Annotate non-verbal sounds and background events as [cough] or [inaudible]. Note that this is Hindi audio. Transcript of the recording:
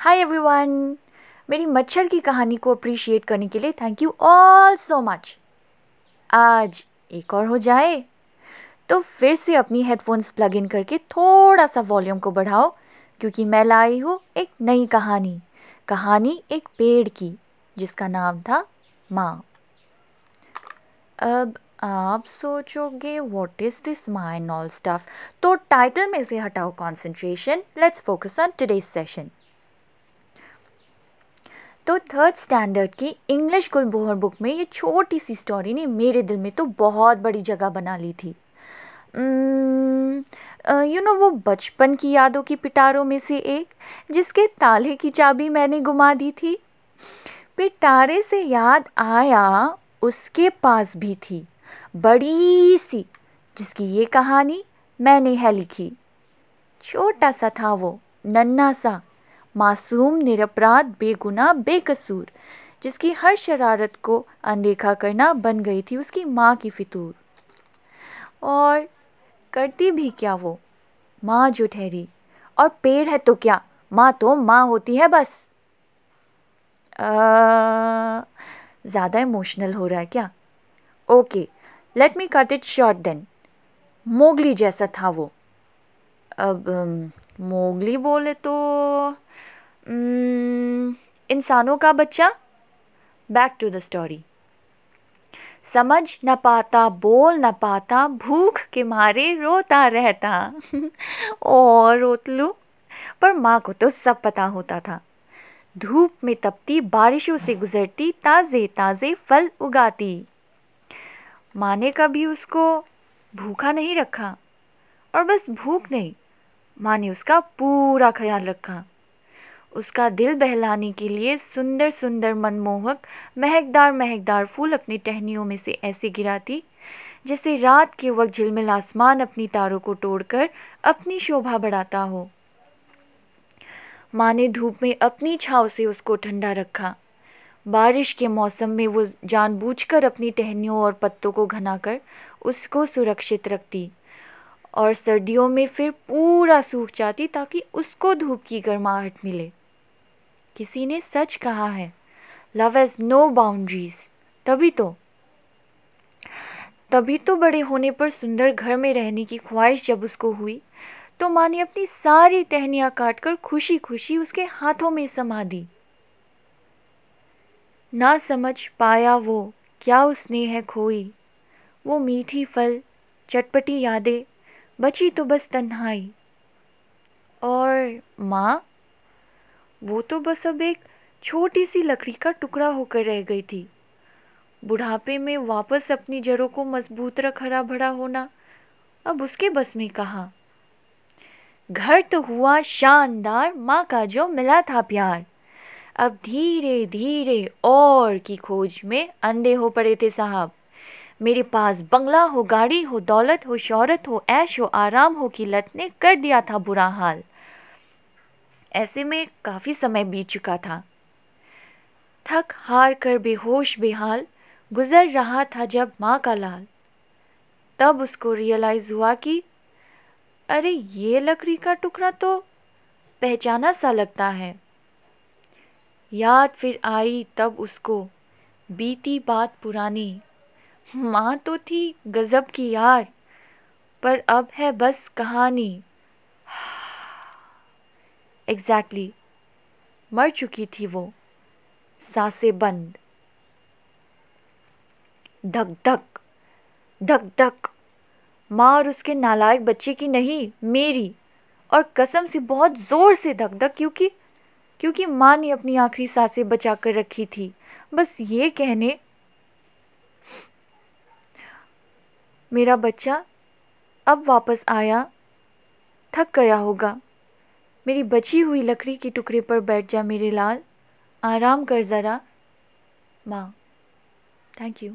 हाय एवरीवन मेरी मच्छर की कहानी को अप्रिशिएट करने के लिए thank you all so much आज एक और हो जाए तो फिर से अपनी हेडफोन्स प्लग इन करके थोड़ा सा वॉल्यूम को बढ़ाओ, क्योंकि मैं लाई हूँ एक नई कहानी। कहानी एक पेड़ की, जिसका नाम था माँ। अब आप सोचोगे what is this mine all stuff तो टाइटल में से हटाओ concentration let's focus on today's session तो थर्ड स्टैंडर्ड की इंग्लिश गुलबोहर बुक में ये छोटी सी स्टोरी ने मेरे दिल में तो बहुत बड़ी जगह बना ली थी। यू नो वो बचपन की यादों की पिटारों में से एक, जिसके ताले की चाबी मैंने गुमा दी थी। पिटारे से याद आया, उसके पास भी थी। बड़ी सी, जिसकी ये कहानी मैंने है लिखी। छोटा सा था वो नन्ना सा। मासूम, निरपराध, बेगुनाह, बेकसूर, जिसकी हर शरारत को अनदेखा करना बन गई थी उसकी माँ की फितूर। और करती भी क्या वो? माँ जो ठहरी, और पेड़ है तो क्या? माँ तो माँ होती है बस। ज़्यादा इमोशनल हो रहा है क्या? Okay let me cut it short then Mowgli जैसा था वो। अब मोगली बोले तो इंसानों का बच्चा? बैक टू द स्टोरी समझ न पाता, बोल न पाता, भूख के मारे रोता रहता। [laughs] और रोतलू, पर माँ को तो सब पता होता था। धूप में तपती, बारिशों से गुजरती, ताज़े ताज़े फल उगाती। माँ ने कभी उसको भूखा नहीं रखा, और बस भूख नहीं। माँ ने उसका पूरा ख्याल रखा। उसका दिल बहलाने के लिए सुंदर सुंदर मनमोहक महकदार महकदार फूल अपनी टहनियों में से ऐसे गिराती, जैसे रात के वक्त झिलमिल आसमान अपनी तारों को तोड़कर अपनी शोभा बढ़ाता हो। माँ ने धूप में अपनी छाव से उसको ठंडा रखा। बारिश के मौसम में वो जानबूझकर अपनी टहनियों और पत्तों को घनाकर उसको सुरक्षित रखती। और सर्दियों में फिर पूरा सूख जाती ताकि उसको धूप की गर्माहट मिले। किसी ने सच कहा है लव एज नो बाउंड्रीज तभी तो तभी तो बड़े होने पर सुंदर घर में रहने की ख्वाहिश जब उसको हुई तो माँ ने अपनी सारी टहनियाँ काटकर खुशी खुशी उसके हाथों में समा दी ना समझ पाया वो क्या उसने है खोई, वो मीठी फल, चटपटी यादें बची तो बस तन्हाई। और माँ, वो तो बस अब एक छोटी सी लकड़ी का टुकड़ा होकर रह गई थी। बुढ़ापे में वापस अपनी जड़ों को मज़बूत रख हरा भरा होना, अब उसके बस में कहा? घर तो हुआ शानदार, माँ का जो मिला था प्यार। अब धीरे धीरे और की खोज में अंधे हो पड़े थे साहब। मेरे पास बंगला हो, गाड़ी हो, दौलत हो, शौहरत हो, ऐश हो, आराम हो की लत ने कर दिया था बुरा हाल। ऐसे में काफ़ी समय बीत चुका था। थक, हार कर, बेहोश, बेहाल गुजर रहा था जब माँ का लाल। तब उसको रियलाइज़ हुआ कि, अरे, ये लकड़ी का टुकड़ा तो पहचाना सा लगता है। याद फिर आई तब उसको बीती बात पुरानी। माँ तो थी गज़ब की यार पर अब है बस कहानी। एग्जैक्टली exactly, मर चुकी थी वो साँसें बंद। धक धक धक धक माँ और उसके नालायक बच्चे की नहीं मेरी और कसम से बहुत ज़ोर से धक धक क्योंकि क्योंकि माँ ने अपनी आखिरी साँसें बचा कर रखी थी। बस ये कहने मेरा बच्चा अब वापस आया, थक गया होगा। मेरी बची हुई लकड़ी के टुकड़े पर बैठ जा मेरे लाल। आराम कर ज़रा। माँ थैंक यू